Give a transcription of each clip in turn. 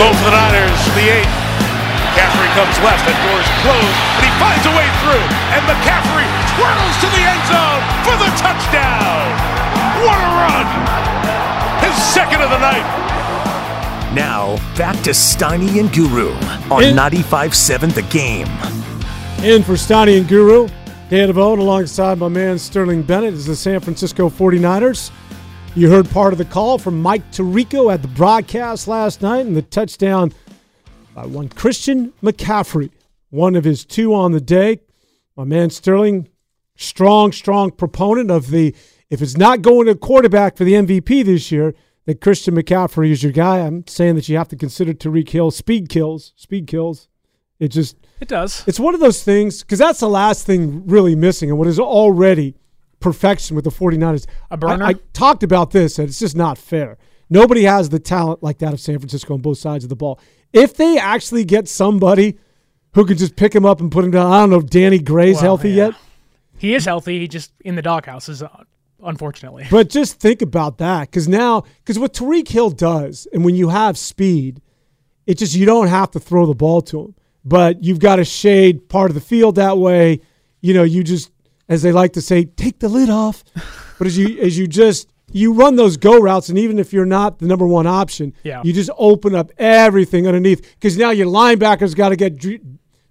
Goal for the Niners, the eight. McCaffrey comes left, that door is closed, but he finds a way through, and McCaffrey twirls to the end zone for the touchdown. What a run! His second of the night. Now, back to Steiny and Guru on In- 95.7 The Game. In for Steiny and Guru, Dan Devone alongside my man Sterling Bennett is the San Francisco 49ers. You heard part of the call from Mike Tirico at the broadcast last night and the touchdown by one Christian McCaffrey, one of his two on the day. My man Sterling, strong, strong proponent of the if it's not going to quarterback for the MVP this year, that Christian McCaffrey is your guy. I'm saying that you have to consider Tyreek Hill speed kills, speed kills. It just It does. it's one of those things because that's the last thing really missing and what is already perfection with the 49ers. A burner? I, I talked about this and it's just not fair. Nobody has the talent like that of San Francisco on both sides of the ball. If they actually get somebody who can just pick him up and put him down, I don't know if Danny Gray's Well, healthy yeah. yet, He is healthy. He just in the doghouse is uh, unfortunately. but just think about that because now, because what Tyreek Hill does, and when you have speed, it just you don't have to throw the ball to him, but you've got to shade part of the field that way. You know, you just, as they like to say, take the lid off. But as you as you just you run those go routes, and even if you're not the number one option, Yeah. you just open up everything underneath because now your linebackers got to get dr-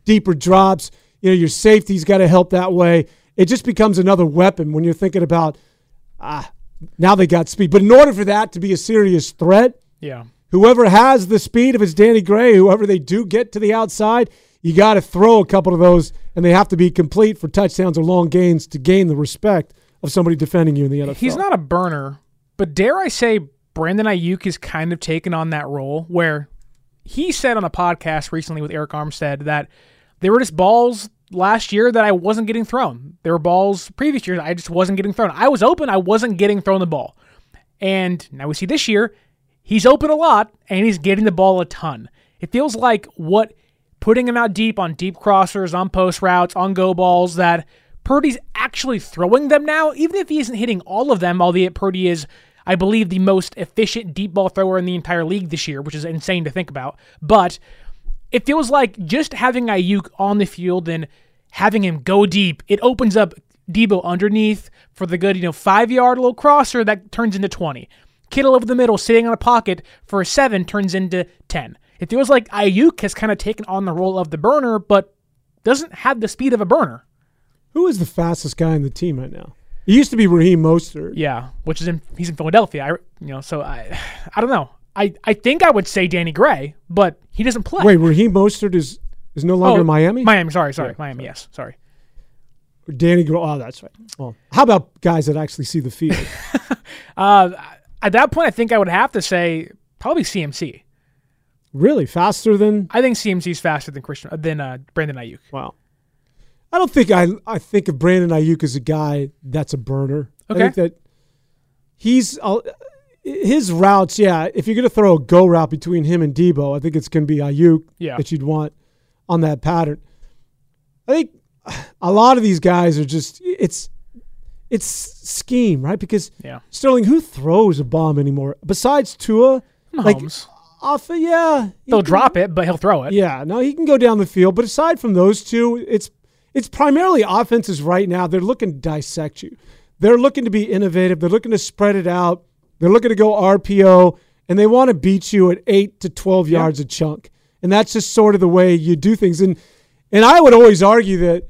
deeper drops. You know, your safety's got to help that way. It just becomes another weapon when you're thinking about ah, now they got speed. But in order for that to be a serious threat, Yeah. whoever has the speed, if it's Danny Gray, whoever they do get to the outside, you got to throw a couple of those, and they have to be complete for touchdowns or long gains to gain the respect of somebody defending you in the NFL. He's not a burner, but dare I say Brandon Aiyuk has kind of taken on that role where he said on a podcast recently with Arik Armstead that there were just balls last year that I wasn't getting thrown. There were balls previous years I just wasn't getting thrown. I was open, I wasn't getting thrown the ball. And now we see this year, he's open a lot and he's getting the ball a ton. It feels like what putting him out deep on deep crossers, on post routes, on go balls that Purdy's actually throwing them now, even if he isn't hitting all of them, albeit Purdy is, I believe, the most efficient deep ball thrower in the entire league this year, which is insane to think about. But it feels like just having Aiyuk on the field and having him go deep, it opens up Debo underneath for the good, you know, five yard little crosser that turns into 20. Kittle over the middle, sitting on a pocket for a seven, turns into 10. It feels like Aiyuk has kind of taken on the role of the burner, but doesn't have the speed of a burner. Who is the fastest guy in the team right now? It used to be Raheem Mostert. Yeah, which is in he's in Philadelphia. I you know, so I I don't know. I I think I would say Danny Gray, but he doesn't play. Wait, Raheem Mostert is is no longer Oh, in Miami. Miami, sorry, sorry, Yeah, Miami. Yes, sorry. Danny Gray. Oh, that's right. Well, how about guys that actually see the field? Uh, at that point, I think I would have to say probably CMC. Really faster than I think CMC is faster than Christian than uh, Brandon Aiyuk. Wow. I don't think I I think of Brandon Aiyuk as a guy that's a burner. I Okay. think that he's uh, his routes. Yeah, if you're gonna throw a go route between him and Debo, I think it's gonna be Aiyuk Yeah. that you'd want on that pattern. I think a lot of these guys are just it's it's scheme, right? Because Yeah. Sterling, who throws a bomb anymore besides Tua? Like Mahomes. Off, uh, yeah, he They'll can- drop it, but he'll throw it. yeah, no, he can go down the field, but aside from those two, it's it's primarily offenses right now. They're looking to dissect you. they're looking to be innovative. They're looking to spread it out. They're looking to go RPO, and they want to beat you at eight to twelve yards a chunk. And that's just sort of the way you do things. And and I would always argue that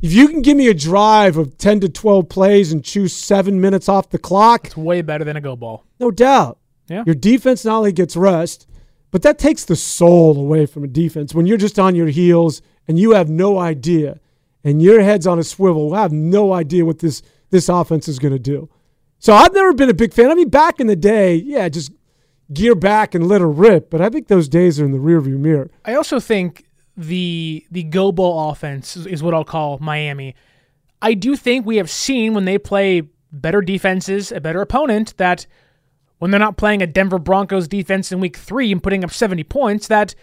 if you can give me a drive of ten to twelve plays and choose seven minutes off the clock, It's way better than a go ball. no doubt. Yeah. Your defense not only gets rest, but that takes the soul away from a defense when you're just on your heels and you have no idea and your head's on a swivel. I have no idea what this this offense is going to do. So I've never been a big fan. I mean, back in the day, yeah, just gear back and let her rip. But I think those days are in the rearview mirror. I also think the the go ball offense is, is what I'll call Miami. I do think we have seen when they play better defenses, a better opponent, that when they're not playing a Denver Broncos defense in week three and putting up 70 points, that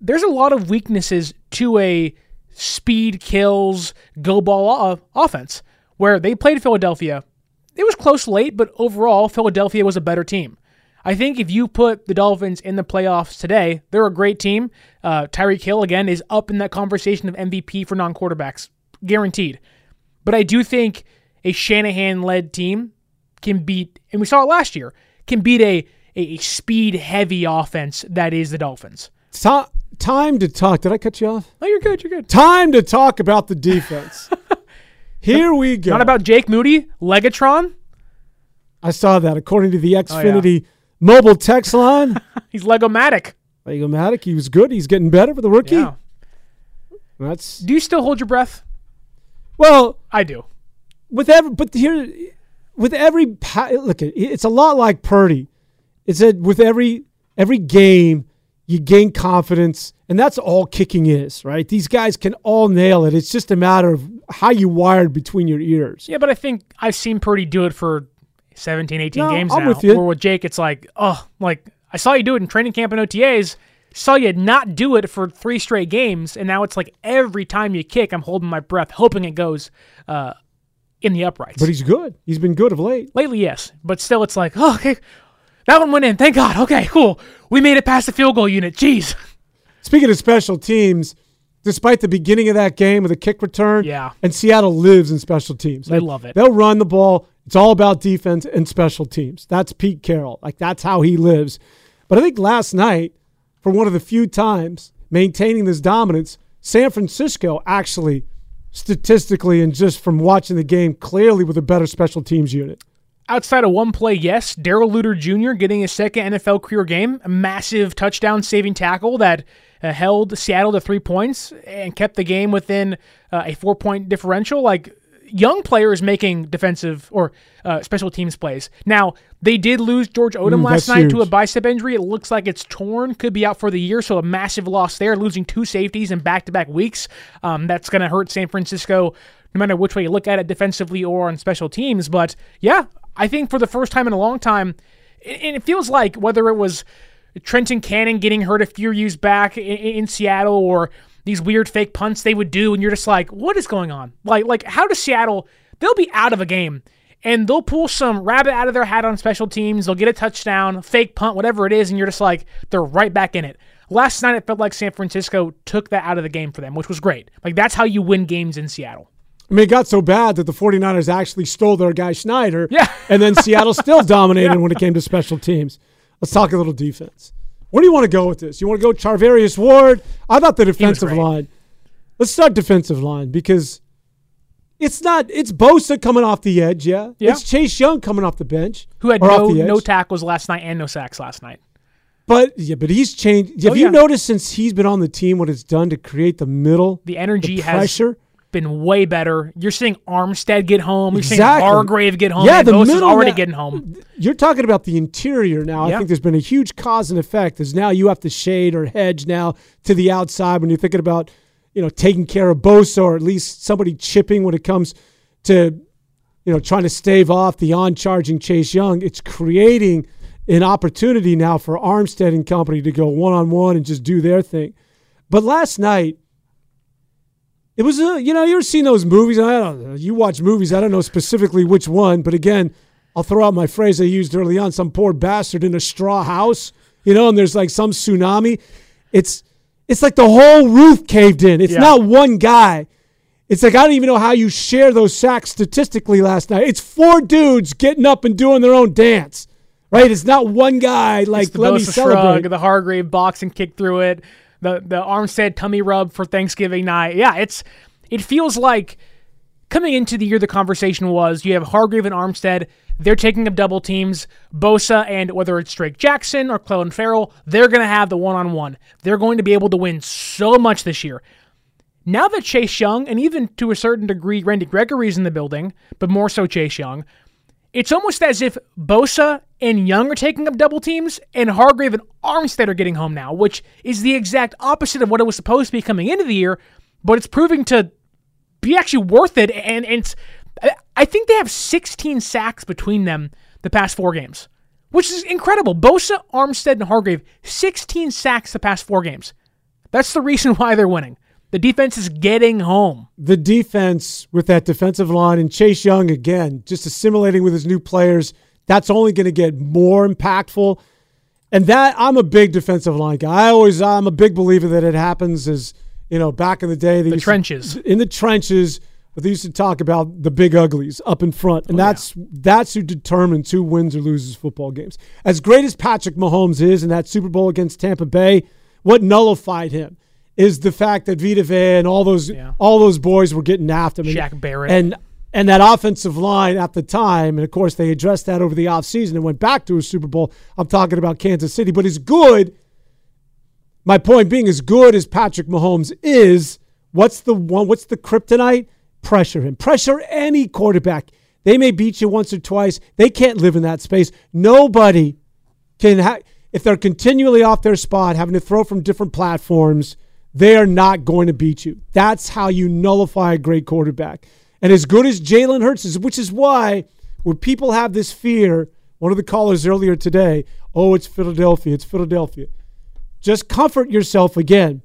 there's a lot of weaknesses to a speed kills, go ball o- offense where they played Philadelphia. It was close late, but overall, Philadelphia was a better team. I think if you put the Dolphins in the playoffs today, they're a great team. Uh, Tyreek Hill, again, is up in that conversation of MVP for non quarterbacks, guaranteed. But I do think a Shanahan led team can beat, and we saw it last year, can beat a, a speed heavy offense that is the Dolphins. Ti- time to talk. Did I cut you off? Oh, you're good. You're good. Time to talk about the defense. Here we go. Not about Jake Moody, Legatron. I saw that according to the Oh, Xfinity mobile text line. He's Legomatic. Lego Matic, he was good. He's getting better for the rookie. Yeah. That's Do you still hold your breath? well I do. with every but here with every look it's a lot like Purdy. It's that with every every game you gain confidence and that's all kicking is, right? These guys can all nail it. It's just a matter of how you wired between your ears. Yeah, but I think I've seen Purdy do it for 17, 18 No, games I'm now. with you. Where with Jake, it's like, oh, like I saw you do it in training camp and OTAs. Saw you not do it for three straight games, and now it's like every time you kick, I'm holding my breath, hoping it goes uh, in the uprights. But he's good. He's been good of late. Lately, yes, but still, it's like, oh, okay, that one went in. Thank God. Okay, cool. We made it past the field goal unit. Jeez. Speaking of special teams, despite the beginning of that game with a kick return, Yeah. and Seattle lives in special teams. They love it. They'll run the ball. It's all about defense and special teams. That's Pete Carroll. Like that's how he lives. But I think last night, for one of the few times maintaining this dominance, San Francisco actually statistically and just from watching the game clearly with a better special teams unit. Outside of one play, yes, Darrell Luter Jr. getting his second NFL career game, a massive touchdown saving tackle that uh, held Seattle to three points and kept the game within uh, a four point differential. Like young players making defensive or uh, special teams plays. Now they did lose George Odum Mm, last night to a bicep injury. It looks like it's torn, could be out for the year. So a massive loss there, losing two safeties in back to back weeks. Um, that's going to hurt San Francisco no matter which way you look at it, defensively or on special teams. But yeah, I think for the first time in a long time, and it feels like whether it was Trenton Cannon getting hurt a few years back in, in Seattle or these weird fake punts they would do, and you're just like, what is going on? Like, like how does Seattle? They'll be out of a game. And they'll pull some rabbit out of their hat on special teams. They'll get a touchdown, fake punt, whatever it is, and you're just like, they're right back in it. Last night, it felt like San Francisco took that out of the game for them, which was great. Like, that's how you win games in Seattle. I mean, it got so bad that the 49ers actually stole their guy Schneider. Yeah. And then Seattle still dominated when it came to special teams. Let's talk a little defense. Where do you want to go with this? You want to go Charvarius Ward? I thought the defensive line. Let's start defensive line because it's not it's Bosa coming off the edge, yeah. Yeah. It's Chase Young coming off the bench. Who had no off the edge. no tackles last night and no sacks last night. But yeah, but he's changed. Have Oh, you yeah. noticed since he's been on the team what it's done to create the middle? The energy the has pressure? Been way better. You're seeing Armstead get home. You're Exactly. seeing Hargrave get home. Yeah, the Bosa's middle already now- getting home. You're talking about the interior now. Yeah. I think there's been a huge cause and effect Is now you have to shade or hedge now to the outside when you're thinking about, you know, taking care of Bosa or at least somebody chipping when it comes to, you know, trying to stave off the on charging Chase Young. It's creating an opportunity now for Armstead and company to go one on one and just do their thing. But last night, it was a, you know, you ever seen those movies? I don't know. You watch movies. I don't know specifically which one, but again, I'll throw out my phrase I used early on some poor bastard in a straw house, you know, and there's like some tsunami. It's, it's like the whole roof caved in. It's Yeah. not one guy. It's like I don't even know how you share those sacks statistically last night. It's four dudes getting up and doing their own dance. Right? It's not one guy like let me celebrate. shrug, the Hargrave boxing kick through it, the the Armstead tummy rub for Thanksgiving night. Yeah, it's it feels like coming into the year the conversation was you have Hargrave and Armstead, they're taking up double teams. Bosa and whether it's Drake Jackson or Clelin Ferrell, they're gonna have the one on one. They're going to be able to win so much this year. Now that Chase Young and even to a certain degree Randy Gregory's in the building, but more so Chase Young, it's almost as if Bosa and Young are taking up double teams and Hargrave and Armstead are getting home now, which is the exact opposite of what it was supposed to be coming into the year, but it's proving to be actually worth it. And, and it's, I- think they have 16 sacks between them the past four games, which is incredible. Bosa, Armstead, and Hargrave, 16 sacks the past four games. That's the reason why they're winning. The defense is getting home. the defense with that defensive line and Chase Young again, just assimilating with his new players, that's only going to get more impactful. And that I'm a big defensive line guy. I always I'm a big believer that it happens as you know back in the day. The used to- trenches. in the trenches. They used to talk about the big uglies up in front, and oh, that's that's who determines who wins or loses football games. As great as Patrick Mahomes is in that Super Bowl against Tampa Bay, what nullified him is the fact that Vita Vea and all those Yeah. all those boys were getting after him. Shaq Barrett. and and that offensive line at the time, and of course they addressed that over the offseason and went back to a Super Bowl. I'm talking about Kansas City, but as good. My point being, as good as Patrick Mahomes is, what's the one? What's the kryptonite? Pressure him. Pressure any quarterback. They may beat you once or twice. They can't live in that space. Nobody can ha- if they're continually off their spot, having to throw from different platforms, they are not going to beat you. That's how you nullify a great quarterback. And as good as Jalen Hurts is, which is why when people have this fear, one of the callers earlier today, oh, it's Philadelphia, it's Philadelphia. Just comfort yourself again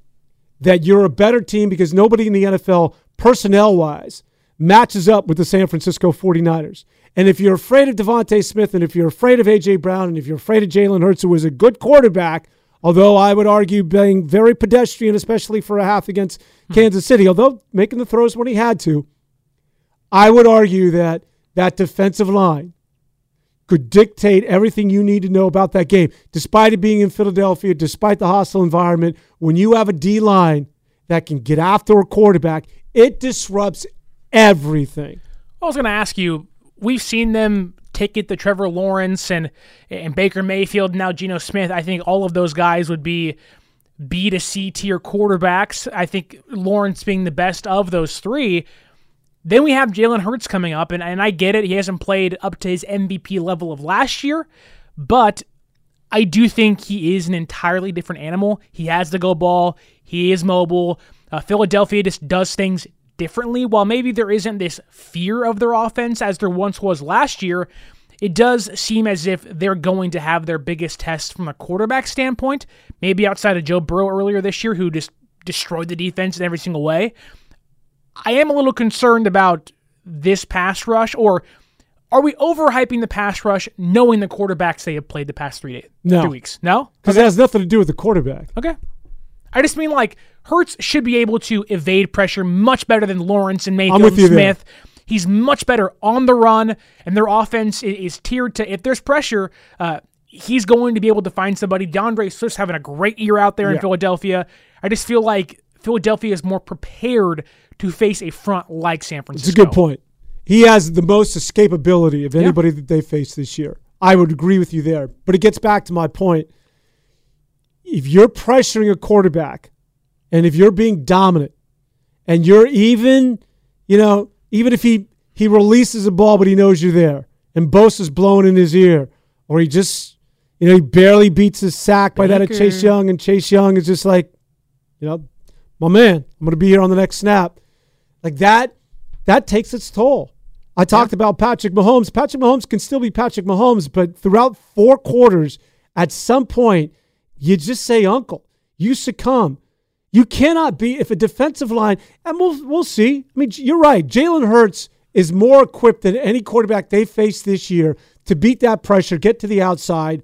that you're a better team because nobody in the NFL, personnel wise, matches up with the San Francisco 49ers. And if you're afraid of DeVonta Smith and if you're afraid of A.J. Brown and if you're afraid of Jalen Hurts, who is a good quarterback, although I would argue being very pedestrian, especially for a half against hmm. Kansas City, although making the throws when he had to, I would argue that that defensive line could dictate everything you need to know about that game. Despite it being in Philadelphia, despite the hostile environment, when you have a D line that can get after a quarterback, it disrupts everything. I was going to ask you. We've seen them take it to Trevor Lawrence and and Baker Mayfield. Now Geno Smith. I think all of those guys would be B to C tier quarterbacks. I think Lawrence being the best of those three. Then we have Jalen Hurts coming up, and, and I get it. He hasn't played up to his MVP level of last year, but I do think he is an entirely different animal. He has the go ball. He is mobile. Uh, Philadelphia just does things differently. While maybe there isn't this fear of their offense as there once was last year, it does seem as if they're going to have their biggest test from a quarterback standpoint. Maybe outside of Joe Burrow earlier this year, who just destroyed the defense in every single way. I am a little concerned about this pass rush, or are we overhyping the pass rush knowing the quarterbacks they have played the past three days, No. three weeks? No? Because it has nothing to do with the quarterback. Okay. I just mean like Hurts should be able to evade pressure much better than Lawrence and Mayfield and you there. Smith. He's much better on the run, and their offense is tiered to if there's pressure, uh, he's going to be able to find somebody. D'Andre Swift's having a great year out there in Philadelphia. I just feel like Philadelphia is more prepared to face a front like San Francisco. It's a good point. He has the most escapability of anybody that they face this year. I would agree with you there. But it gets back to my point. If you're pressuring a quarterback and if you're being dominant and you're even, you know, even if he he releases a ball but he knows you're there and Bosa's blowing in his ear or he just you know, he barely beats his sack by that of Chase Young and Chase Young is just like, you know, my man, I'm going to be here on the next snap. Like that, that takes its toll. I talked about Patrick Mahomes. Patrick Mahomes can still be Patrick Mahomes, but throughout four quarters, at some point, you just say uncle. You succumb. You cannot be if a defensive line, and we'll we'll see. I mean, you're right. Jalen Hurts is more equipped than any quarterback they faced this year to beat that pressure, get to the outside,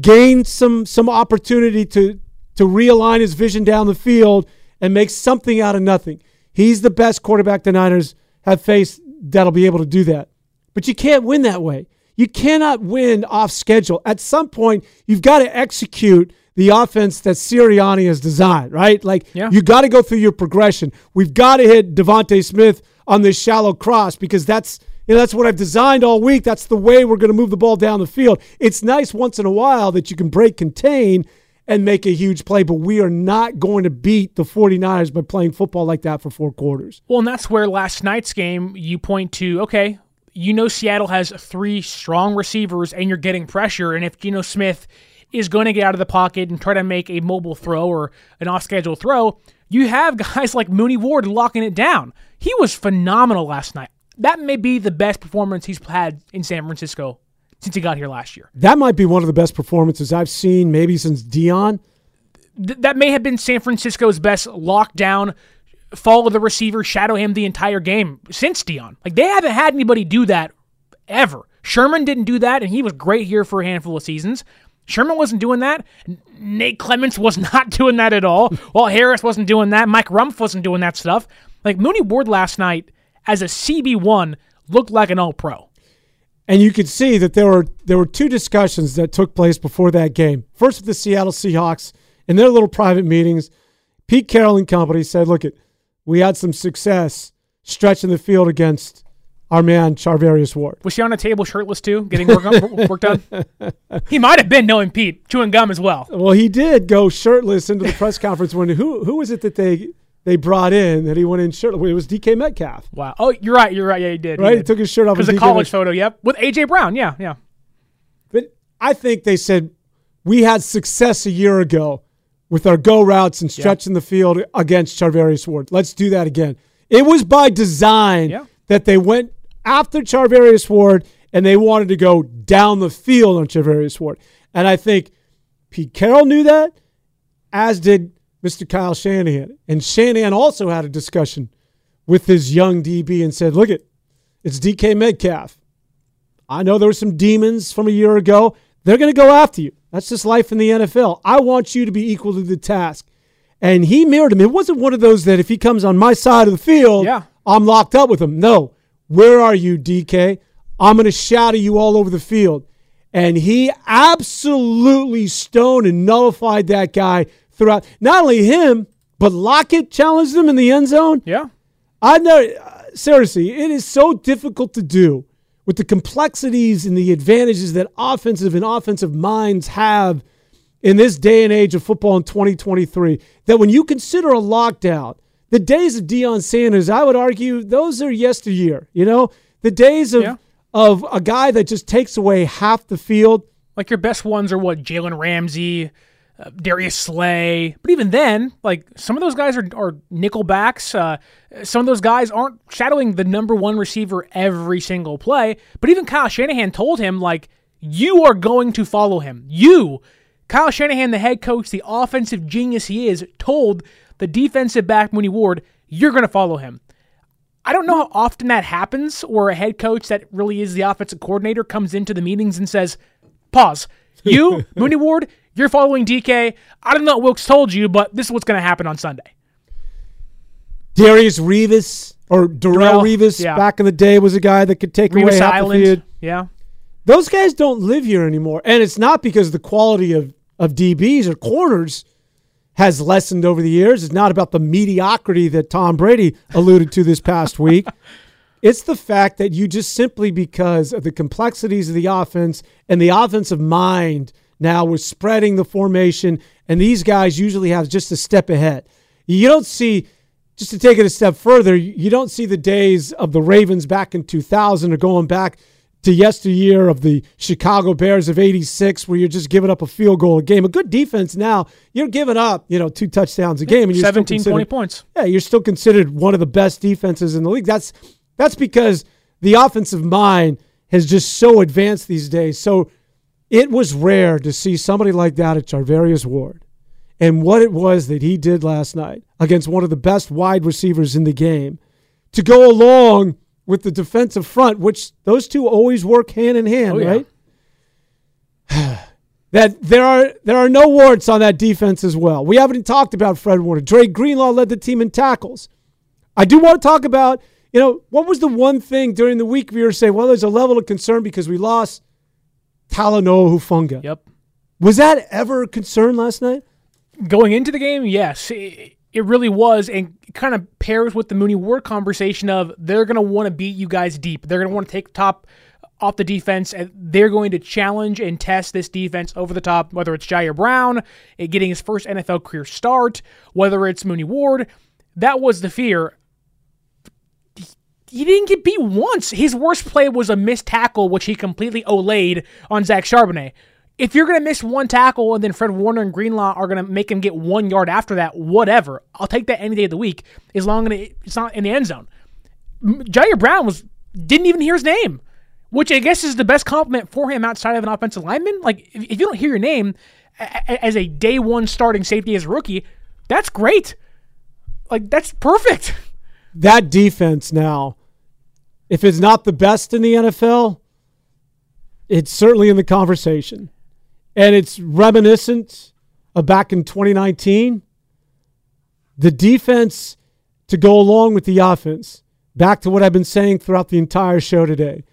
gain some some opportunity to to realign his vision down the field and make something out of nothing. He's the best quarterback the Niners have faced that'll be able to do that. But you can't win that way. You cannot win off schedule. At some point, you've got to execute the offense that Sirianni has designed, right? Like Yeah. you got to go through your progression. We've got to hit DeVonta Smith on this shallow cross because that's you know that's what I've designed all week. That's the way we're going to move the ball down the field. It's nice once in a while that you can break contain and make a huge play, but we are not going to beat the 49ers by playing football like that for four quarters. Well, and that's where last night's game you point to, okay, you know Seattle has three strong receivers and you're getting pressure. And if Geno Smith is going to get out of the pocket and try to make a mobile throw or an off schedule throw, you have guys like Mooney Ward locking it down. He was phenomenal last night. That may be the best performance he's had in San Francisco since he got here last year. That might be one of the best performances I've seen maybe since Deion. Th- that may have been San Francisco's best lockdown, follow the receiver, shadow him the entire game since Deion. Like they haven't had anybody do that ever. Sherman didn't do that, and he was great here for a handful of seasons. Sherman wasn't doing that. Nate Clements was not doing that at all. Walt Harris wasn't doing that. Mike Rumph wasn't doing that stuff. Like Mooney Ward last night as a CB1 looked like an all pro. And you could see that there were there were two discussions that took place before that game. First with the Seattle Seahawks in their little private meetings. Pete Carroll and company said, look it, we had some success stretching the field against our man Charvarius Ward. Was he on a table shirtless too, getting work, work done? He might have been knowing Pete, chewing gum as well. Well, he did go shirtless into the press conference when who who was it that they they brought in that he went in shirtless? It was DK Metcalf. Wow. Oh, you're right. You're right. Yeah, he did. Right? He did. took his shirt off Because the college Metcalf. photo, yep. With AJ Brown, yeah, yeah. But I think they said we had success a year ago with our go routes and stretching the field against Charvarius Ward. Let's do that again. It was by design Yeah. that they went after Charvarius Ward and they wanted to go down the field on Charvarius Ward. And I think Pete Carroll knew that, as did Mr. Kyle Shanahan. And Shanahan also had a discussion with his young DB and said, look it, it's DK Metcalf. I know there were some demons from a year ago. They're going to go after you. That's just life in the NFL. I want you to be equal to the task. And he mirrored him. It wasn't one of those that if he comes on my side of the field, Yeah. I'm locked up with him. No. Where are you, DK? I'm going to shout at you all over the field. And he absolutely stoned and nullified that guy throughout. Not only him, but Lockett challenged him in the end zone. Yeah. I know, uh, seriously, it is so difficult to do with the complexities and the advantages that offensive and offensive minds have in this day and age of football in 2023 that when you consider a lockdown, the days of Deion Sanders, I would argue those are yesteryear. You know, the days of Yeah. of a guy that just takes away half the field. Like your best ones are what? Jalen Ramsey, uh, Darius Slay. But even then, like some of those guys are, are nickel backs. Uh, some of those guys aren't shadowing the number one receiver every single play. But even Kyle Shanahan told him, like, you are going to follow him. You, Kyle Shanahan, the head coach, the offensive genius he is, told the defensive back Mooney Ward, you're going to follow him. I don't know how often that happens, or a head coach that really is the offensive coordinator comes into the meetings and says, Pause. You, Mooney Ward, you're following DK. I don't know what Wilks told you, but this is what's going to happen on Sunday. Darius Revis or Darrelle Darrelle, Revis yeah. back in the day was a guy that could take away Revis half the field. Yeah. Those guys don't live here anymore. And it's not because the quality of, of DBs or corners has lessened over the years. It's not about the mediocrity that Tom Brady alluded to this past week. It's the fact that you just simply because of the complexities of the offense and the offensive mind now was spreading the formation, and these guys usually have just a step ahead. You don't see, just to take it a step further, you don't see the days of the Ravens back in 2000 or going back to yesteryear of the Chicago Bears of 86 where you're just giving up a field goal a game. A good defense now, you're giving up, you know, two touchdowns a game and you're 17, still 20 points. yeah, you're still considered one of the best defenses in the league. That's that's because the offensive mind has just so advanced these days. So it was rare to see somebody like that at Charvarius Ward. And what it was that he did last night against one of the best wide receivers in the game to go along with the defensive front, which those two always work hand in hand, Oh, yeah. right? that there are there are no warts on that defense as well. We haven't talked about Fred Warner. Dre Greenlaw led the team in tackles. I do want to talk about, you know, what was the one thing during the week we were saying, well, there's a level of concern because we lost Talanoa Hufanga. Yep. Was that ever a concern last night? Going into the game, yes. It, it really was, and kind of pairs with the Mooney Ward conversation of they're going to want to beat you guys deep. They're going to want to take top off the defense, and they're going to challenge and test this defense over the top, whether it's Ji'Ayir Brown getting his first NFL career start, whether it's Mooney Ward. That was the fear. He didn't get beat once. His worst play was a missed tackle, which he completely olayed on Zach Charbonnet. If you're going to miss one tackle and then Fred Warner and Greenlaw are going to make him get one yard after that, whatever. I'll take that any day of the week as long as it's not in the end zone. Ji'Ayir Brown was didn't even hear his name, which I guess is the best compliment for him outside of an offensive lineman. Like if, if you don't hear your name as a day one starting safety as a rookie, that's great. Like that's perfect. That defense now, if it's not the best in the NFL, it's certainly in the conversation. And it's reminiscent of back in 2019. The defense to go along with the offense, back to what I've been saying throughout the entire show today,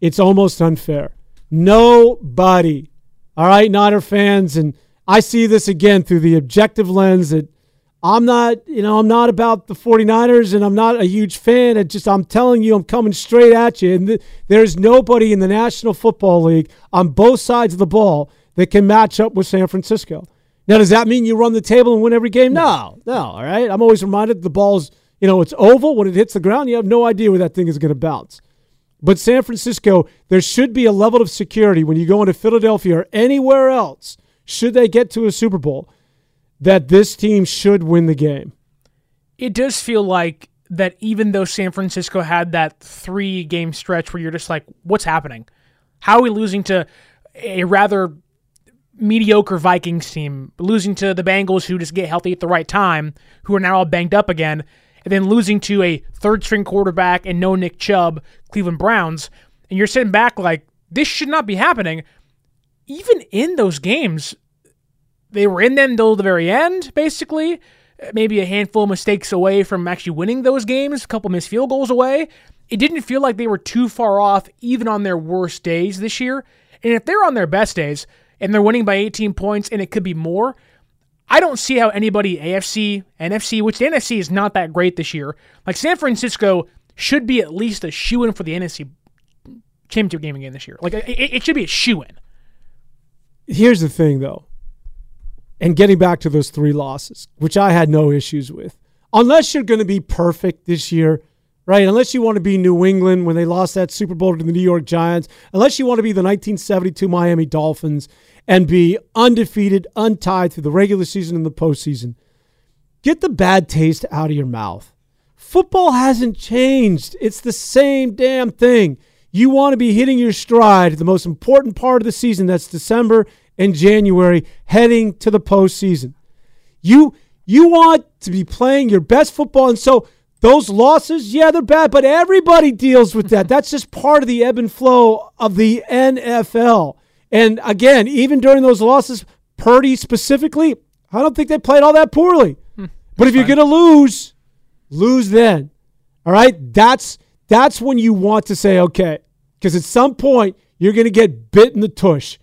it's almost unfair. Nobody, all right, Niner fans, and I see this again through the objective lens that I'm not, you know, I'm not about the 49ers and I'm not a huge fan. It just, I'm telling you, I'm coming straight at you. And th- there's nobody in the National Football League on both sides of the ball that can match up with San Francisco. Now, does that mean you run the table and win every game? No, no, all right. I'm always reminded the ball's, you know, it's oval. When it hits the ground, you have no idea where that thing is going to bounce. But San Francisco, there should be a level of security when you go into Philadelphia or anywhere else, should they get to a Super Bowl that this team should win the game. It does feel like that even though San Francisco had that three game stretch where you're just like, what's happening? How are we losing to a rather mediocre Vikings team, losing to the Bengals who just get healthy at the right time, who are now all banged up again, and then losing to a third string quarterback and no Nick Chubb, Cleveland Browns, and you're sitting back like, this should not be happening. Even in those games, they were in them till the very end, basically. Maybe a handful of mistakes away from actually winning those games, a couple missed field goals away. It didn't feel like they were too far off, even on their worst days this year. And if they're on their best days and they're winning by 18 points and it could be more, I don't see how anybody, AFC, NFC, which the NFC is not that great this year, like San Francisco should be at least a shoe in for the NFC championship game again this year. Like it, it should be a shoe in. Here's the thing, though and getting back to those three losses, which I had no issues with. Unless you're going to be perfect this year, right? Unless you want to be New England when they lost that Super Bowl to the New York Giants, unless you want to be the 1972 Miami Dolphins and be undefeated, untied through the regular season and the postseason, get the bad taste out of your mouth. Football hasn't changed. It's the same damn thing. You want to be hitting your stride, the most important part of the season, that's December and January heading to the postseason. You you want to be playing your best football, and so those losses, yeah, they're bad, but everybody deals with that. That's just part of the ebb and flow of the NFL. And again, even during those losses, Purdy specifically, I don't think they played all that poorly. Hmm, but if you're going to lose, lose then. All right? That's that's when you want to say okay, because at some point you're going to get bit in the tush.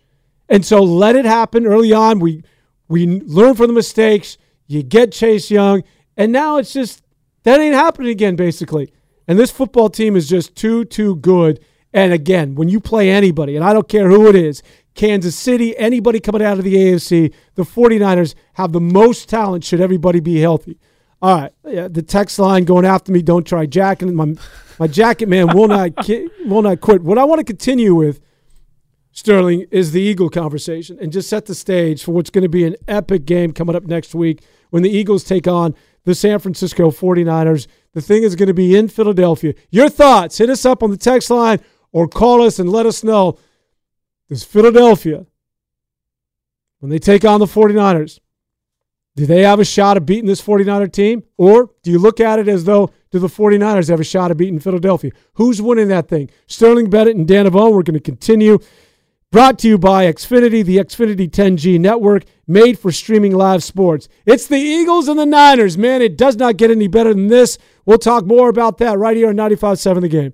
And so let it happen early on. We we learn from the mistakes. You get Chase Young, and now it's just that ain't happening again, basically. And this football team is just too too good. And again, when you play anybody, and I don't care who it is, Kansas City, anybody coming out of the AFC, the 49ers have the most talent should everybody be healthy. All right, yeah, the text line going after me. Don't try jacking my my jacket man will not ki- will not quit. What I want to continue with Sterling, is the Eagle conversation and just set the stage for what's going to be an epic game coming up next week when the Eagles take on the San Francisco 49ers. The thing is going to be in Philadelphia. Your thoughts, hit us up on the text line or call us and let us know. Does Philadelphia, when they take on the 49ers, do they have a shot of beating this 49er team? Or do you look at it as though do the 49ers have a shot of beating Philadelphia? Who's winning that thing? Sterling Bennett and Dan Avone. We're going to continue Brought to you by Xfinity, the Xfinity 10G network. Made for streaming live sports. It's the Eagles and the Niners. Man, it does not get any better than this. We'll talk more about that right here on 95.7 The Game.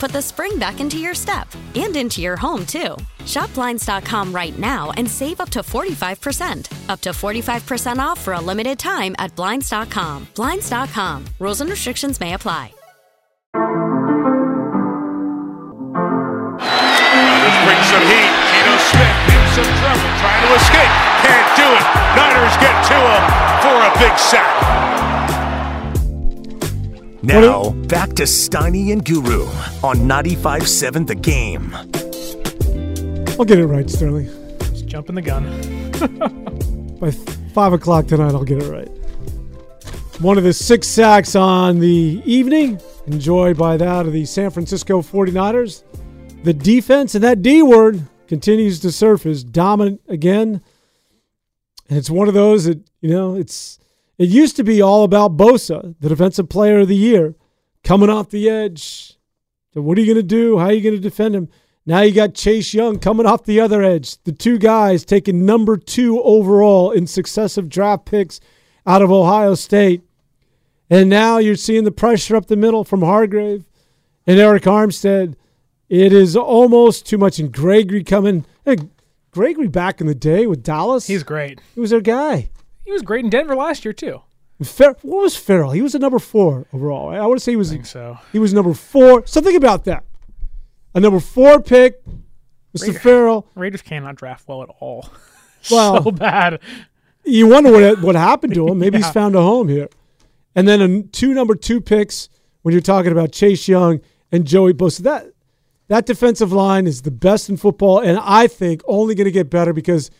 put the spring back into your step and into your home, too. Shop Blinds.com right now and save up to 45%. Up to 45% off for a limited time at Blinds.com. Blinds.com. Rules and restrictions may apply. This brings some heat. Geno Smith in some trouble, trying to escape. Can't do it. Niners get to him for a big sack. Now, back to Steiny and Guru on 95.7 The Game. I'll get it right, Sterling. Just jumping the gun. By 5 o'clock tonight, I'll get it right. One of the six sacks on the evening, enjoyed by that of the San Francisco 49ers. The defense and that D word continues to surface, dominant again. And it's one of those that, you know, it's it used to be all about Bosa, the defensive player of the year, coming off the edge. So what are you going to do? How are you going to defend him? Now you got Chase Young coming off the other edge. The two guys taking number two overall in successive draft picks out of Ohio State. And now you're seeing the pressure up the middle from Hargrave and Eric Armstead. It is almost too much. And Gregory coming. Hey, Gregory back in the day with Dallas. He's great. He was their guy. He was great in Denver last year too. Fer- what was Ferrell? He was a number four overall. I want to say he was. So. He was number four. So think about that. A number four pick, Mr. Raider- Ferrell. Raiders cannot draft well at all. Well, so bad. You wonder what what happened to him. Maybe he's found a home here. And then a, two number two picks when you're talking about Chase Young and Joey Bosa. That that defensive line is the best in football, and I think only going to get better because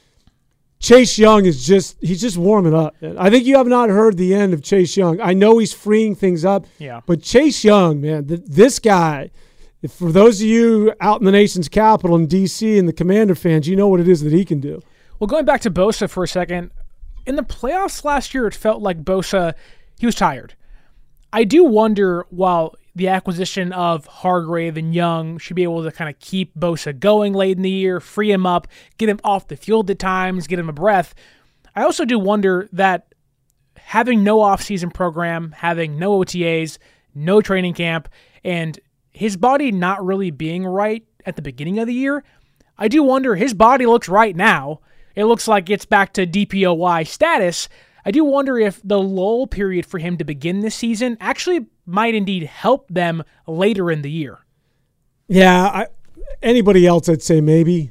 Chase Young is just he's just warming up. I think you have not heard the end of Chase Young. I know he's freeing things up. Yeah. But Chase Young, man, th- this guy. If for those of you out in the nation's capital in D.C. and the Commander fans, you know what it is that he can do. Well, going back to Bosa for a second, in the playoffs last year, it felt like Bosa, he was tired. I do wonder, while the acquisition of Hargrave and Young should be able to kind of keep Bosa going late in the year, free him up, get him off the field at times, get him a breath. I also do wonder that having no offseason program, having no OTAs, no training camp, and his body not really being right at the beginning of the year, I do wonder his body looks right now. It looks like it's back to DPOY status. I do wonder if the lull period for him to begin this season actually might indeed help them later in the year. Yeah, I, anybody else, I'd say maybe.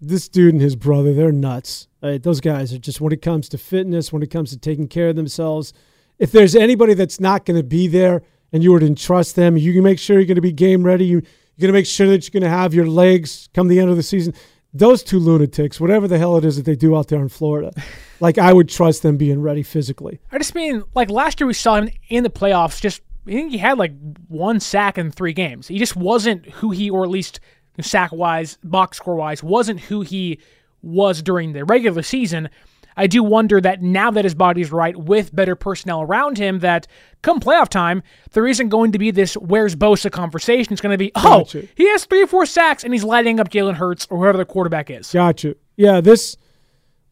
This dude and his brother, they're nuts. Right? Those guys are just, when it comes to fitness, when it comes to taking care of themselves, if there's anybody that's not going to be there and you were to entrust them, you can make sure you're going to be game ready. You, you're going to make sure that you're going to have your legs come the end of the season. Those two lunatics, whatever the hell it is that they do out there in Florida, like I would trust them being ready physically. I just mean, like last year we saw him in the playoffs. Just I think he had like one sack in three games. He just wasn't who he, or at least sack wise, box score wise, wasn't who he was during the regular season. I do wonder that now that his body's right with better personnel around him, that come playoff time, there isn't going to be this where's Bosa conversation. It's going to be, oh, Gotcha. he has three or four sacks and he's lighting up Jalen Hurts or whoever the quarterback is. Gotcha. Yeah, this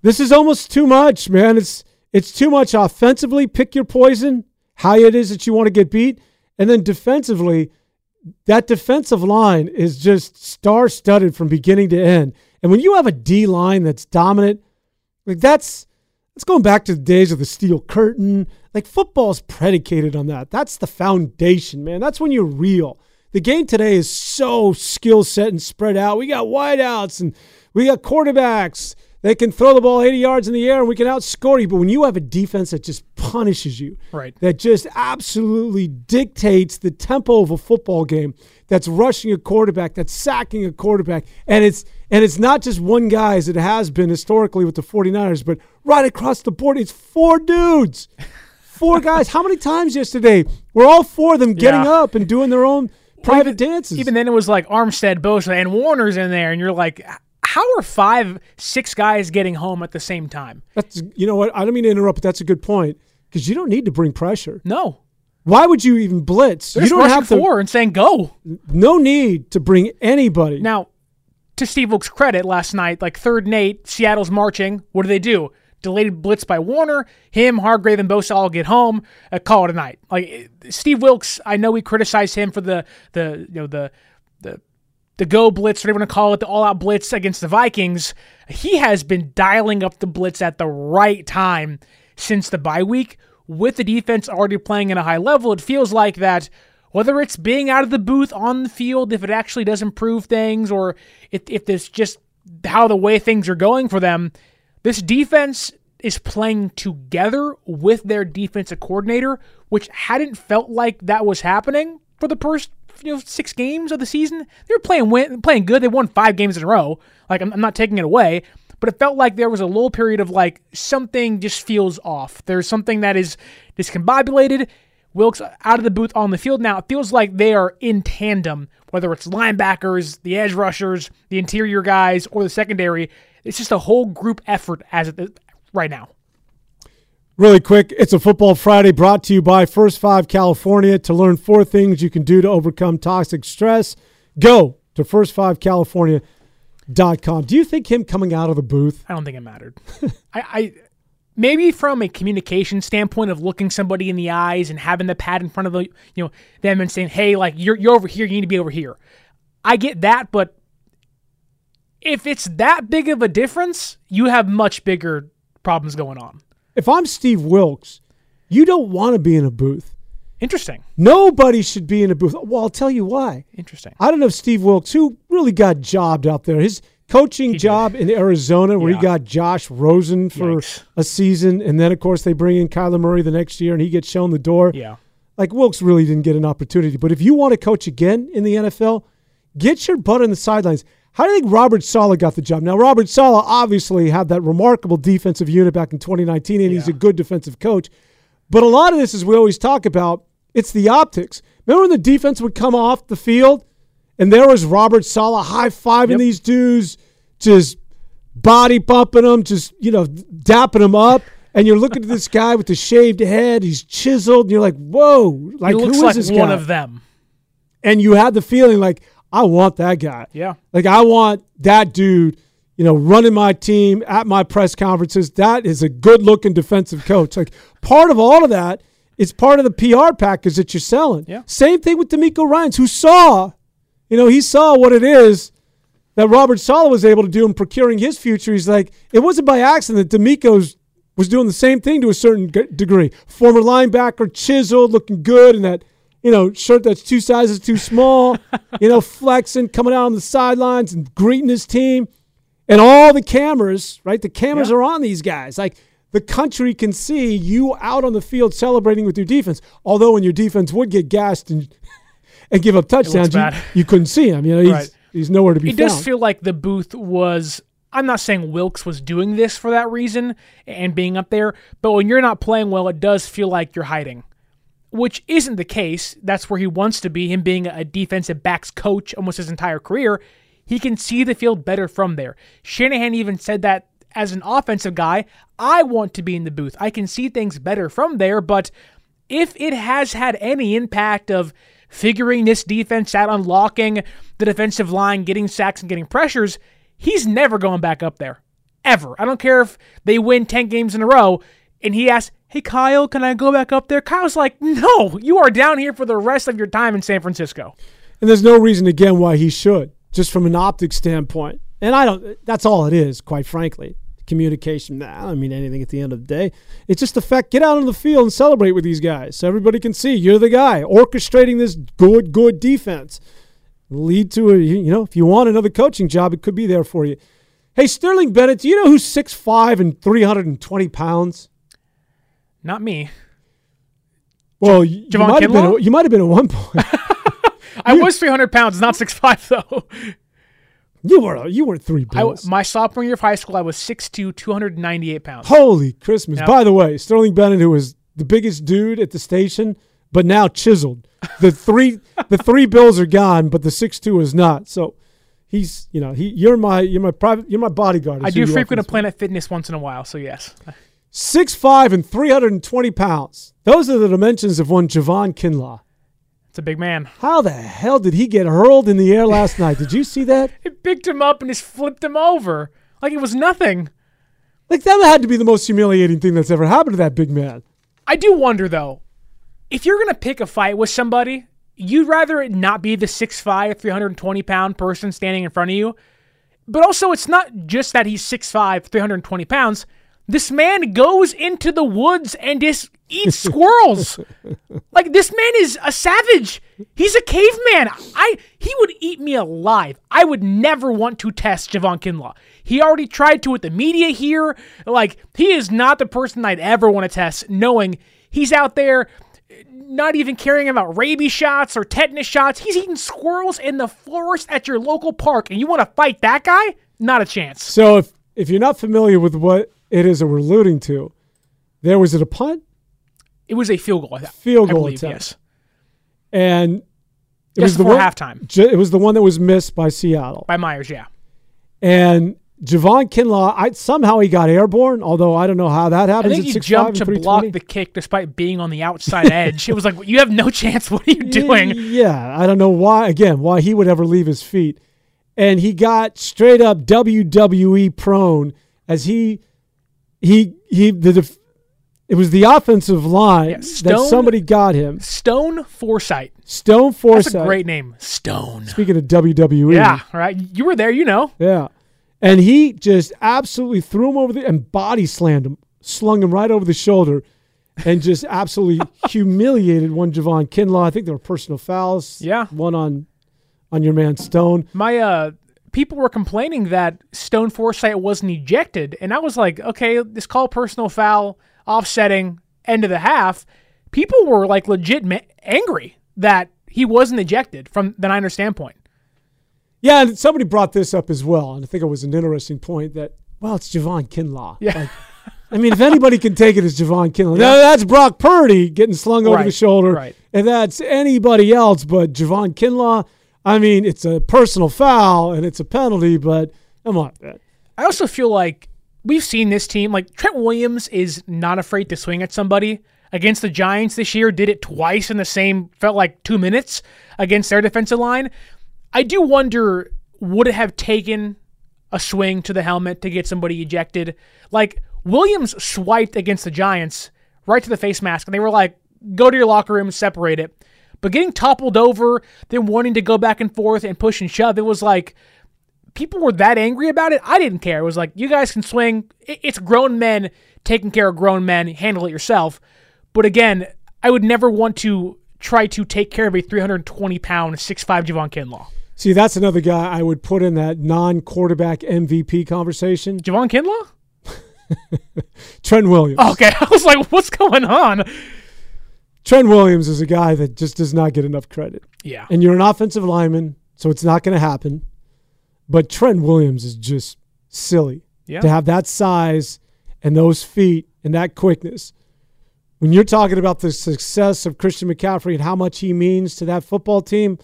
this is almost too much, man. It's it's too much offensively. Pick your poison. How it is that you want to get beat, and then defensively, that defensive line is just star studded from beginning to end. And when you have a D line that's dominant, like that's that's going back to the days of the steel curtain. Like football's predicated on that. That's the foundation, man. That's when you're real. The game today is so skill set and spread out. We got wideouts and we got quarterbacks. They can throw the ball 80 yards in the air and we can outscore you. But when you have a defense that just punishes you, Right. that just absolutely dictates the tempo of a football game, that's rushing a quarterback, that's sacking a quarterback, and it's and it's not just one guy as it has been historically with the 49ers, but right across the board, it's four dudes. Four guys. How many times yesterday were all four of them getting Yeah. up and doing their own private dances? Even then, it was like Armstead, Bosa, and Warner's in there, and you're like, how are five, six guys getting home at the same time? That's you know what I don't mean to interrupt, but that's a good point because you don't need to bring pressure. No, Why would you even blitz? they're you don't have to. four and saying go. No need to bring anybody. Now, to Steve Wilks' credit, last night, like third and eight, Seattle's marching. What do they do? Delayed blitz by Warner. Him, Hargrave, and Bosa all get home. Uh, call it a night. Like Steve Wilks, I know we criticize him for the the you know the the the go blitz, whatever you want to call it, the all out blitz against the Vikings. He has been dialing up the blitz at the right time since the bye week. With the defense already playing at a high level, it feels like that whether it's being out of the booth on the field, if it actually does improve things, or if, if it's just how the way things are going for them, this defense is playing together with their defensive coordinator, which hadn't felt like that was happening for the first you know six games of the season. They were playing win, playing good. They won five games in a row. Like I'm, I'm not taking it away, but it felt like there was a little period of like something just feels off. There's something that is discombobulated. Wilks out of the booth on the field now. It feels like they are in tandem, whether it's linebackers, the edge rushers, the interior guys, or the secondary. It's just a whole group effort as it right now. Really quick, it's a Football Friday brought to you by First Five California. To learn four things you can do to overcome toxic stress, go to first5california.com. Do you think him coming out of the booth? I don't think it mattered. I, I maybe from a communication standpoint of looking somebody in the eyes and having the pad in front of the, you know them and saying, "Hey, like you're you're over here, you need to be over here." I get that, but if it's that big of a difference, you have much bigger problems going on. If I'm Steve Wilks, you don't want to be in a booth. Interesting. Nobody should be in a booth. Well, I'll tell you why. Interesting. I don't know if Steve Wilks, who really got jobbed out there, his coaching job in Arizona, where Yeah. he got Josh Rosen for Yikes. a season, and then of course they bring in Kyler Murray the next year, and he gets shown the door. Yeah. Like Wilkes really didn't get an opportunity. But if you want to coach again in the NFL, get your butt on the sidelines. How do you think Robert Saleh got the job? Now, Robert Saleh obviously had that remarkable defensive unit back in 2019, and he's a good defensive coach. But a lot of this, as we always talk about, it's the optics. Remember when the defense would come off the field and there was Robert Saleh high fiving these dudes, just body bumping them, just, you know, dapping them up. And you're looking at this guy with the shaved head, he's chiseled, and you're like, whoa, like who is like this one guy? of them. and you had the feeling like I want that guy. Yeah. Like I want that dude, you know, running my team at my press conferences. That is a good looking defensive coach. Like part of all of that is part of the PR package that you're selling. Yeah. Same thing with DeMeco Ryans, who saw, you know, he saw what it is that Robert Saleh was able to do in procuring his future. He's like, it wasn't by accident that DeMeco's was doing the same thing to a certain degree. Former linebacker, chiseled, looking good, and that you know shirt that's two sizes too small. you know, flexing, coming out on the sidelines and greeting his team, and all the cameras. Right, the cameras Yeah. are on these guys. Like the country can see you out on the field celebrating with your defense. Although when your defense would get gassed and and give up touchdowns, you, you couldn't see him. You know, he's Right. he's nowhere to be it found. It does feel like the booth was I'm not saying Wilks was doing this for that reason and being up there, but when you're not playing well, it does feel like you're hiding. Which isn't the case. That's where he wants to be, him being a defensive backs coach almost his entire career. He can see the field better from there. Shanahan even said that as an offensive guy, I want to be in the booth. I can see things better from there, but if it has had any impact of figuring this defense out, unlocking the defensive line, getting sacks and getting pressures, he's never going back up there. Ever. I don't care if they win 10 games in a row and he asks, Hey, Kyle, can I go back up there? Kyle's like, No, you are down here for the rest of your time in San Francisco. And there's no reason again why he should, just from an optic standpoint. And I don't. That's all it is, quite frankly. Communication. Nah, I don't mean anything at the end of the day. It's just the fact. Get out on the field and celebrate with these guys, so everybody can see you're the guy orchestrating this good, good defense. Lead to a, you know, if you want another coaching job, it could be there for you. Hey, Sterling Bennett, do you know who's 6'5 and 320 pounds? Not me. Well, you, you might have been. You might have been at one point. I was 300 pounds, not 6'5, though. you were. You were three I, bills. my sophomore year of high school, I was 6'2, 298 pounds. Holy Christmas! Yep. By the way, Sterling Bennett, who was the biggest dude at the station, but now chiseled. The three, the three bills are gone, but the six two is not. So he's, you know, he. You're my, you're my private, you're my bodyguard. I do frequent a Planet Fitness once in a while, so yes. Six five and three hundred and twenty pounds. Those are the dimensions of one Javon Kinlaw. It's a big man. How the hell did he get hurled in the air last night? Did you see that? It picked him up and just flipped him over like it was nothing. Like that had to be the most humiliating thing that's ever happened to that big man. I do wonder though, if you're gonna pick a fight with somebody, you'd rather it not be the 6'5", 320 pound person standing in front of you. But also, it's not just that he's 6'5", 320 pounds. This man goes into the woods and just eats squirrels. like this man is a savage. He's a caveman. I he would eat me alive. I would never want to test Javon Kinlaw. He already tried to with the media here. Like he is not the person I'd ever want to test, knowing he's out there eh, not even caring about rabies shots or tetanus shots. He's eating squirrels in the forest at your local park, and you want to fight that guy? Not a chance. So if if you're not familiar with what it is that we're alluding to, there was it a punt? It was a field goal. I thought. Field I goal believe, attempt. Yes. and it was the one, halftime. ju- It was the one that was missed by Seattle. By Myers, yeah. And Javon Kinlaw, I, somehow he got airborne, although I don't know how that I happens. think he 6'5" jumped to block the kick despite being on the outside edge. It was like, you have no chance. What are you doing? Yeah, I don't know why. Again, why he would ever leave his feet, and he got straight up WWE prone as he he he the def- it was the offensive line that Stone- somebody got him. Stone Forsythe. Stone Forsythe. That's a great name. Stone. Speaking of WWE, Yeah, right. You were there, you know. Yeah. And he just absolutely threw him over the and body slammed him, slung him right over the shoulder, and just absolutely humiliated one Javon Kinlaw. I think there were personal fouls. Yeah. One on on your man Stone. My uh people were complaining that Stone Forsythe wasn't ejected, and I was like, okay, this call personal foul, offsetting, end of the half. People were like legit ma- angry that he wasn't ejected from the Niners standpoint. Yeah, and somebody brought this up as well, and I think it was an interesting point that well, it's Javon Kinlaw. Yeah. Like, I mean, if anybody can take it, it's Javon Kinlaw. Now, that's Brock Purdy getting slung over the shoulder. right. And that's anybody else but Javon Kinlaw. I mean, it's a personal foul and it's a penalty, but come on. I also feel like we've seen this team, like Trent Williams is not afraid to swing at somebody. Against the Giants this year, did it twice in the same, felt like two minutes against their defensive line. I do wonder, would it have taken a swing to the helmet to get somebody ejected? Like, Williams swiped against the Giants right to the face mask, and they were like, go to your locker room separate it. But getting toppled over, then wanting to go back and forth and push and shove, it was like, people were that angry about it. I didn't care. It was like, you guys can swing. It's grown men taking care of grown men. Handle it yourself. But again, I would never want to try to take care of a 320 pound, 6'5 Javon Kinlaw. See, that's another guy I would put in that non quarterback MVP conversation. Javon Kinlaw? Trent Williams. Okay, I was like, what's going on? Trent Williams is a guy that just does not get enough credit. Yeah. And you're an offensive lineman, so it's not going to happen. But Trent Williams is just silly Yeah. to have that size and those feet and that quickness. When you're talking about the success of Christian McCaffrey and how much he means to that football team,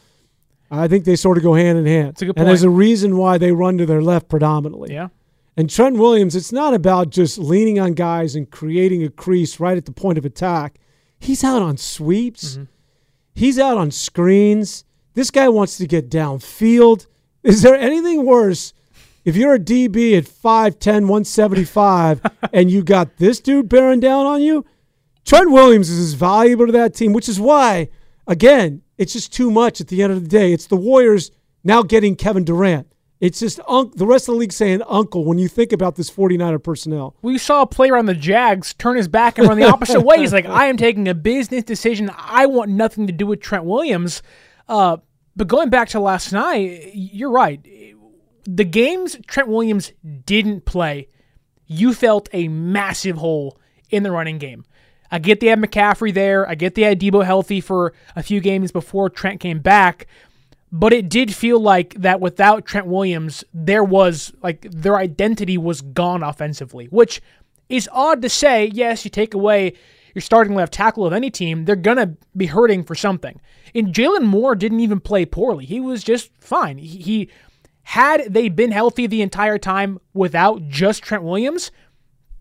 I think they sort of go hand in hand. a good And there's a reason why they run to their left predominantly. Yeah. And Trent Williams, it's not about just leaning on guys and creating a crease right at the point of attack. He's out on sweeps. Mm-hmm. He's out on screens. This guy wants to get downfield. Is there anything worse if you're a DB at 5'10, 175, and you got this dude bearing down on you? Trent Williams is as valuable to that team, which is why, again, it's just too much at the end of the day. It's the Warriors now getting Kevin Durant. It's just un- the rest of the league saying uncle when you think about this 49er personnel. We saw a player on the Jags turn his back and run the opposite way. He's like, I am taking a business decision. I want nothing to do with Trent Williams. Uh, but going back to last night, you're right. The games Trent Williams didn't play, you felt a massive hole in the running game. I get they had McCaffrey there. I get they had Debo healthy for a few games before Trent came back. But it did feel like that without Trent Williams, there was like their identity was gone offensively, which is odd to say. Yes, you take away your starting left tackle of any team, they're going to be hurting for something. And Jaylon Moore didn't even play poorly. He was just fine. He, he had they been healthy the entire time without just Trent Williams,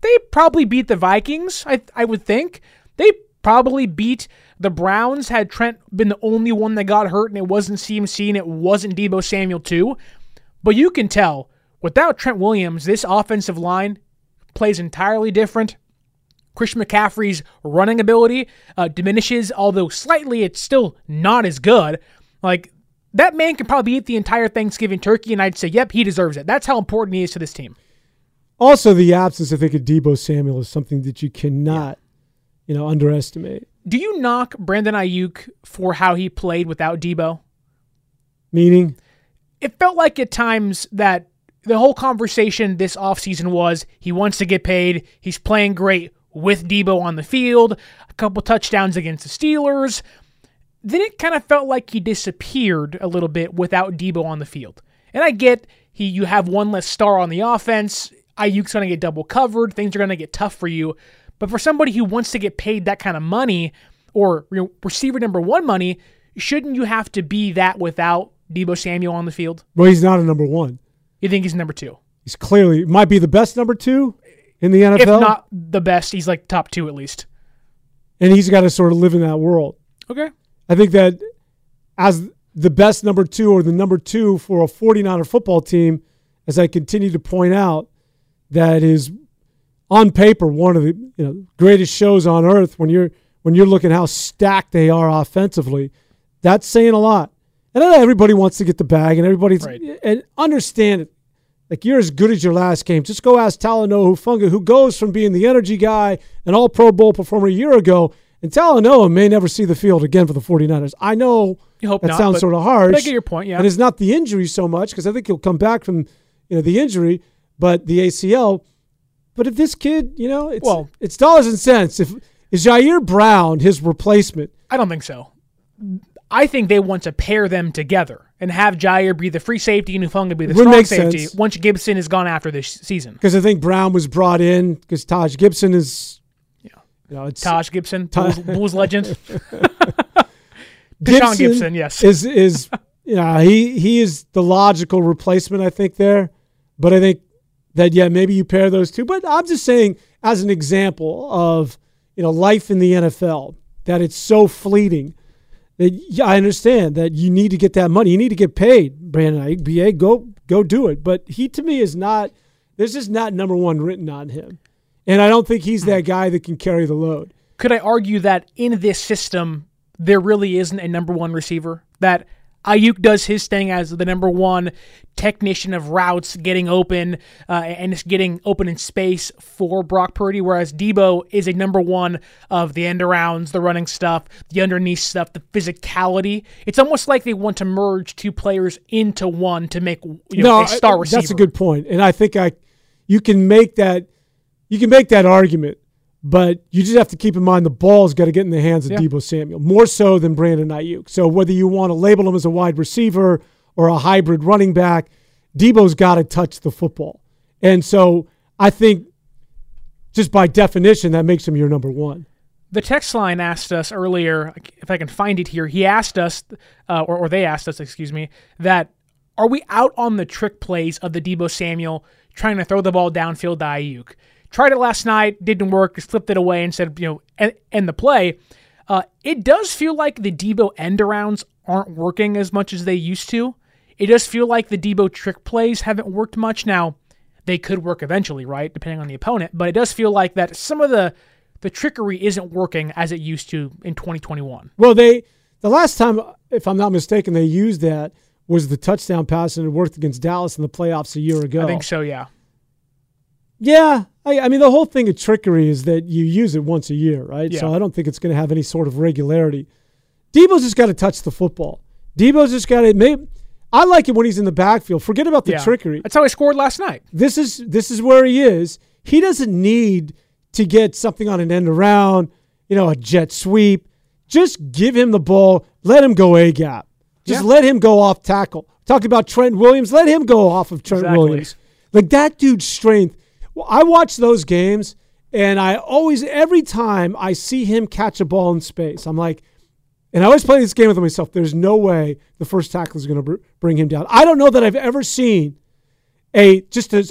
they probably beat the Vikings, I, I would think. They probably beat the Browns had Trent been the only one that got hurt and it wasn't CMC and it wasn't Debo Samuel too. But you can tell without Trent Williams, this offensive line plays entirely different. Christian McCaffrey's running ability uh, diminishes, although slightly, it's still not as good. Like, that man could probably eat the entire Thanksgiving turkey, and I'd say, yep, he deserves it. That's how important he is to this team. Also, the absence, I think, of Debo Samuel is something that you cannot, you know, underestimate. Do you knock Brandon Aiyuk for how he played without Debo? Meaning, It felt like at times that the whole conversation this offseason was he wants to get paid, he's playing great with Debo on the field, a couple touchdowns against the Steelers. Then it kind of felt like he disappeared a little bit without Debo on the field. And I get he you have one less star on the offense. Aiyuk's going to get double covered. Things are going to get tough for you. But for somebody who wants to get paid that kind of money or you know, receiver number one money, shouldn't you have to be that without Debo Samuel on the field? well, he's not a number one. You think he's number two? He's clearly might be the best number two in the NFL, If not the best, he's like top two at least. and he's got to sort of live in that world. Okay. I think that as the best number two or the number two for a 49er football team, as I continue to point out, that is on paper one of the you know greatest shows on earth when you're when you're looking how stacked they are offensively. That's saying a lot. And I everybody wants to get the bag and everybody's and understand it. Like you're as good as your last game. Just go ask Talanoa Hufanga, who goes from being the energy guy, an all pro bowl performer a year ago, and Talanoa may never see the field again for the 49ers. I know that not, sounds but- sort of harsh. but I get your point, yeah. And it's not the injury so much because I think he'll come back from you know the injury, but the ACL. But if this kid, you know, it's Well- it's dollars and cents. If is Ji'Ayir Brown his replacement? I don't think so. I think they want to pair them together and have Ji'Ayir be the free safety and Hufanga be the Would strong safety sense. once Gipson is gone after this season. Because I think Brown was brought in because Taj Gibson is, you know, it's Taj Gibson, Ta- Bulls, Bulls legend. Tashaun Gipson, yes. is is yeah he he is the logical replacement I think there, but I think that yeah maybe you pair those two. But I'm just saying as an example of you know life in the NFL that it's so fleeting. That yeah, I understand that you need to get that money. You need to get paid, Brandon Aiyuk. BA, go go do it. But he to me is not. There's just not number one written on him, and I don't think he's that hmm. guy that can carry the load. Could I argue that in this system, there really isn't a number one receiver? That Aiyuk does his thing as the number one technician of routes, getting open uh, and just getting open in space for Brock Purdy, whereas Debo is a number one of the end arounds, the running stuff, the underneath stuff, the physicality. It's almost like they want to merge two players into one to make you know, no, a star I- receiver. That's a good point, and I think I, you can make that you can make that argument, but you just have to keep in mind the ball's got to get in the hands of Yeah. Debo Samuel more so than Brandon Aiyuk. So whether you want to label him as a wide receiver or a hybrid running back, Debo's got to touch the football. And so I think just by definition, that makes him your number one. The text line asked us earlier, if I can find it here, he asked us, uh, or, or they asked us, excuse me, that are we out on the trick plays of the Debo Samuel trying to throw the ball downfield to Aiyuk? Tried it last night, didn't work, just flipped it away and said, you know, end, end the play. Uh, it does feel like the Debo end arounds aren't working as much as they used to. It does feel like the Debo trick plays haven't worked much. Now, they could work eventually, right? Depending on the opponent. But it does feel like that some of the the trickery isn't working as it used to in 2021. Well, they the last time, if I'm not mistaken, they used that was the touchdown pass and it worked against Dallas in the playoffs a year ago. I think so, yeah. Yeah, I, I mean the whole thing of trickery is that you use it once a year, right? Yeah. So I don't think it's going to have any sort of regularity. Debo's just got to touch the football. Debo's just got to. Maybe I like it when he's in the backfield. Forget about the Yeah. trickery. That's how he scored last night. This is this is where he is. He doesn't need to get something on an end around, you know, a jet sweep. Just give him the ball. Let him go a gap. Just Yeah. let him go off tackle. Talk about Trent Williams. Let him go off of Trent Exactly. Williams. Like that dude's strength. Well, I watch those games, and I always, every time I see him catch a ball in space, I'm like, and I always play this game with myself. There's no way the first tackle is going to br- bring him down. I don't know that I've ever seen a just as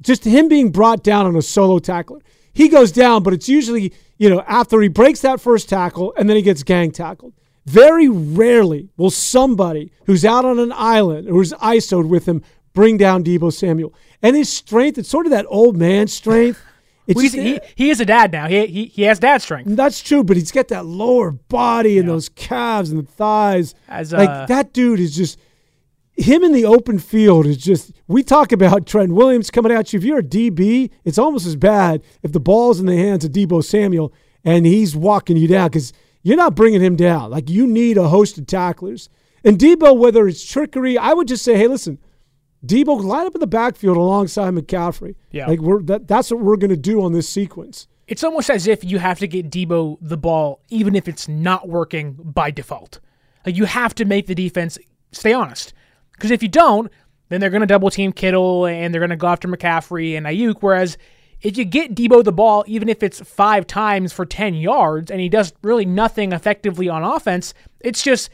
just him being brought down on a solo tackler. He goes down, but it's usually you know after he breaks that first tackle and then he gets gang tackled. Very rarely will somebody who's out on an island or who's ISO'd with him bring down Debo Samuel. And his strength, it's sort of that old man strength. Well, he, he is a dad now. He, he, he has dad strength. that's true, but he's got that lower body and those calves and the thighs. As, like uh, that dude is just him in the open field is just. We talk about Trent Williams coming at you. If you're a DB, it's almost as bad if the ball's in the hands of Debo Samuel and he's walking you down because you're not bringing him down. Like you need a host of tacklers. And Debo, whether it's trickery, I would just say, hey, listen. Debo, line up in the backfield alongside McCaffrey. Yeah. like we're that, that's what we're going to do on this sequence. It's almost as if you have to get Debo the ball, even if it's not working by default. Like you have to make the defense stay honest. Because if you don't, then they're going to double team Kittle and they're going to go after McCaffrey and Aiyuk. Whereas if you get Debo the ball, even if it's five times for 10 yards and he does really nothing effectively on offense, it's just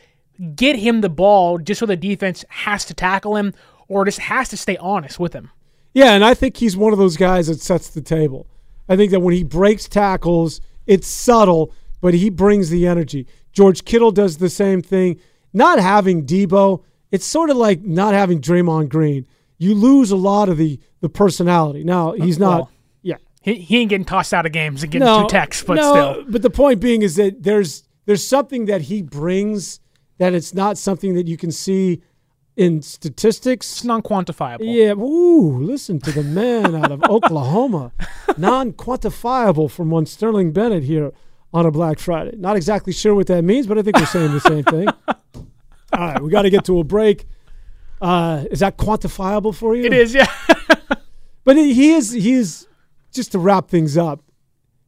get him the ball just so the defense has to tackle him or just has to stay honest with him. Yeah, and I think he's one of those guys that sets the table. I think that when he breaks tackles, it's subtle, but he brings the energy. George Kittle does the same thing. Not having Debo, it's sort of like not having Draymond Green. You lose a lot of the the personality. Now uh, he's not. Well, yeah, He, he ain't getting tossed out of games and getting no, two texts, but no, still. But the point being is that there's there's something that he brings that it's not something that you can see in statistics. It's non quantifiable. Yeah, ooh, listen to the man out of Oklahoma. Non quantifiable from one Sterling Bennett here on a Black Friday. Not exactly sure what that means, but I think we're saying the same thing. All right, we got to get to a break. Uh, is that quantifiable for you? It is, yeah. But he is he is just to wrap things up.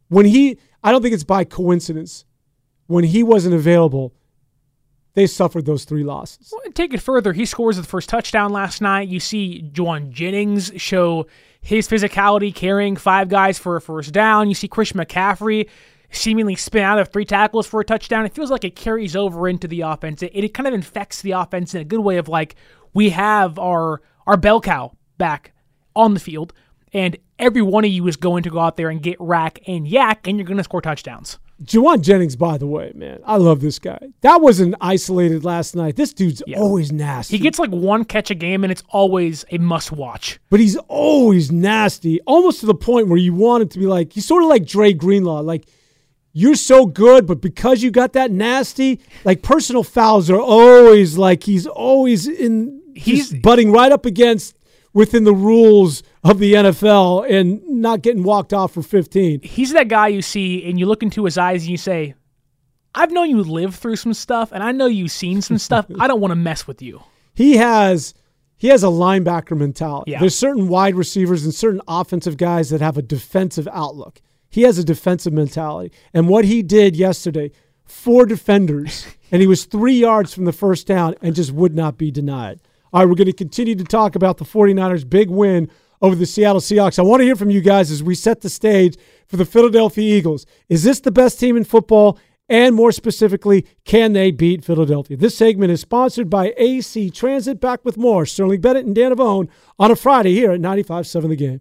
When he I don't think it's by coincidence. When he wasn't available, they suffered those three losses. Well, take it further. He scores the first touchdown last night. You see Jauan Jennings show his physicality carrying five guys for a first down. You see Chris McCaffrey seemingly spin out of three tackles for a touchdown. It feels like it carries over into the offense. It, it kind of infects the offense in a good way of like we have our our bell cow back on the field, and every one of you is going to go out there and get rack and yak, and you're going to score touchdowns. Jauan Jennings, by the way, man, I love this guy. That wasn't isolated last night. This dude's always nasty. He gets like one catch a game, and it's always a must watch. but he's always nasty, almost to the point where you want it to be like he's sort of like Dre Greenlaw. Like you're so good, but because you got that nasty, like personal fouls are always like he's always in. He's butting right up against within the rules of the NFL and not getting walked off for 15. he's that guy you see and you look into his eyes and you say, I've known you live through some stuff and I know you've seen some stuff. I don't want to mess with you. He has he has a linebacker mentality. Yeah. There's certain wide receivers and certain offensive guys that have a defensive outlook. He has a defensive mentality. And what he did yesterday, four defenders, and he was three yards from the first down and just would not be denied. All right, we're going to continue to talk about the 49ers' big win over the Seattle Seahawks. I want to hear from you guys as we set the stage for the Philadelphia Eagles. Is this the best team in football? And more specifically, can they beat Philadelphia? This segment is sponsored by AC Transit. Back with more Sterling Bennett and Dan Devone on a Friday here at 95.7 The Game.